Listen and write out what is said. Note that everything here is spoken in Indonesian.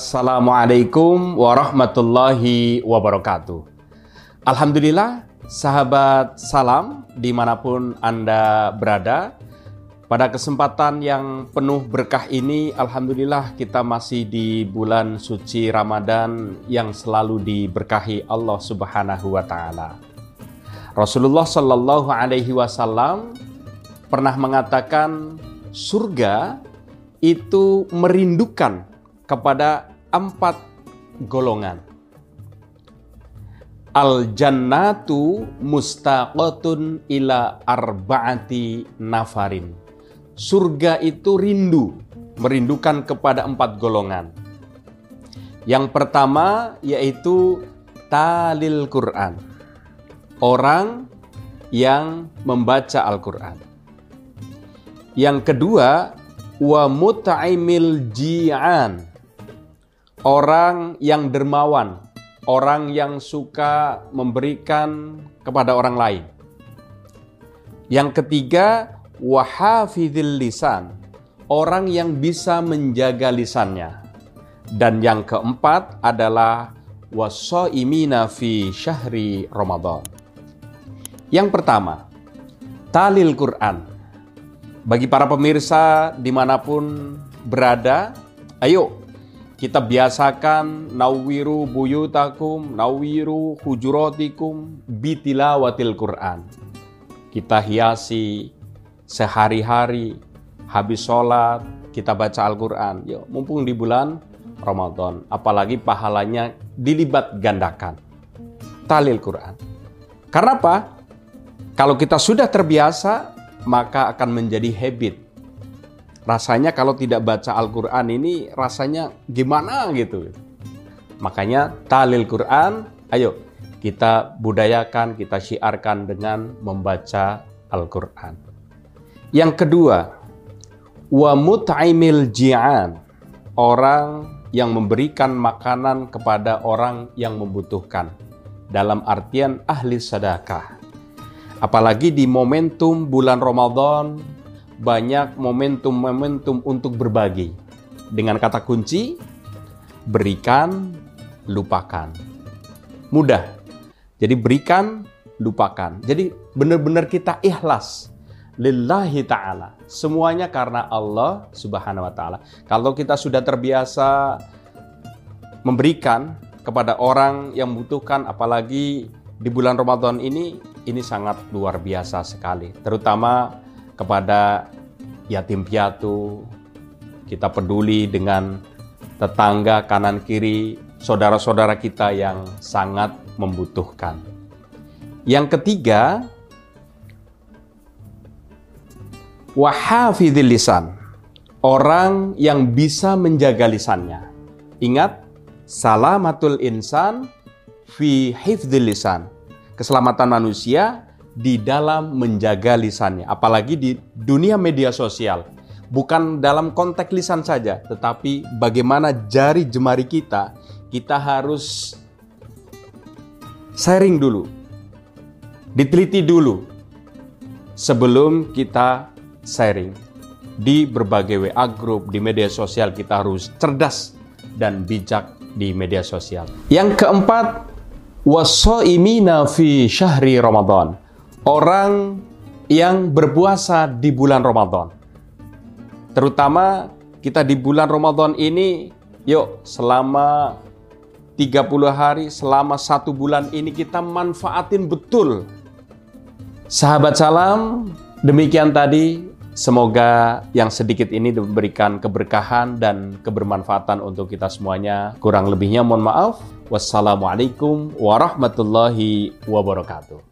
Assalamualaikum warahmatullahi wabarakatuh. Alhamdulillah, sahabat salam di mana pun Anda berada. Pada kesempatan yang penuh berkah ini, Alhamdulillah kita masih di bulan suci Ramadan yang selalu diberkahi Allah Subhanahu wa Ta'ala. Rasulullah Shallallahu Alaihi Wasallam pernah mengatakan surga itu merindukan kepada empat golongan. Al jannatu mustaqatun ila arba'ati nafarin. Surga itu rindu, merindukan kepada empat golongan. Yang pertama yaitu talil Quran. Orang yang membaca Al-Quran. Yang kedua, wa mut'aimil ji'an orang yang dermawan, orang yang suka memberikan kepada orang lain. Yang ketiga, wahafidil lisan, orang yang bisa menjaga lisannya. Dan yang keempat adalah wasoimina fi syahri Ramadan. Yang pertama, talil Quran. Bagi para pemirsa di mana pun berada, ayo kita biasakan nawiru buyutakum, nawiru hujuratikum bitilawatil Quran. Kita hiasi sehari-hari habis sholat kita baca Al-Quran. Yuk, mumpung di bulan Ramadan, apalagi pahalanya dilibat gandakan. Talil Quran. Karena apa? Kalau kita sudah terbiasa, maka akan menjadi habit rasanya kalau tidak baca Al-Quran ini rasanya gimana gitu. Makanya talil Quran, ayo kita budayakan, kita syiarkan dengan membaca Al-Quran. Yang kedua, wa mut'aimil ji'an, orang yang memberikan makanan kepada orang yang membutuhkan. Dalam artian ahli sedekah. Apalagi di momentum bulan Ramadan, banyak momentum-momentum untuk berbagi. Dengan kata kunci, berikan, lupakan. Mudah. Jadi berikan, lupakan. Jadi benar-benar kita ikhlas. Lillahi ta'ala. Semuanya karena Allah subhanahu wa ta'ala. Kalau kita sudah terbiasa memberikan kepada orang yang membutuhkan, apalagi di bulan Ramadan ini, ini sangat luar biasa sekali. Terutama kepada yatim piatu, kita peduli dengan tetangga kanan kiri, saudara-saudara kita yang sangat membutuhkan. Yang ketiga, wahafidhil lisan. Orang yang bisa menjaga lisannya. Ingat, salamatul insan fi hifdhil lisan. Keselamatan manusia di dalam menjaga lisannya, apalagi di dunia media sosial. Bukan dalam konteks lisan saja, tetapi bagaimana jari jemari kita, kita harus sharing dulu, diteliti dulu sebelum kita sharing. Di berbagai WA group, di media sosial kita harus cerdas dan bijak di media sosial. Yang keempat, wasoimina fi syahri Ramadan orang yang berpuasa di bulan Ramadan. Terutama kita di bulan Ramadan ini, yuk selama 30 hari, selama satu bulan ini kita manfaatin betul. Sahabat salam, demikian tadi. Semoga yang sedikit ini diberikan keberkahan dan kebermanfaatan untuk kita semuanya. Kurang lebihnya mohon maaf. Wassalamualaikum warahmatullahi wabarakatuh.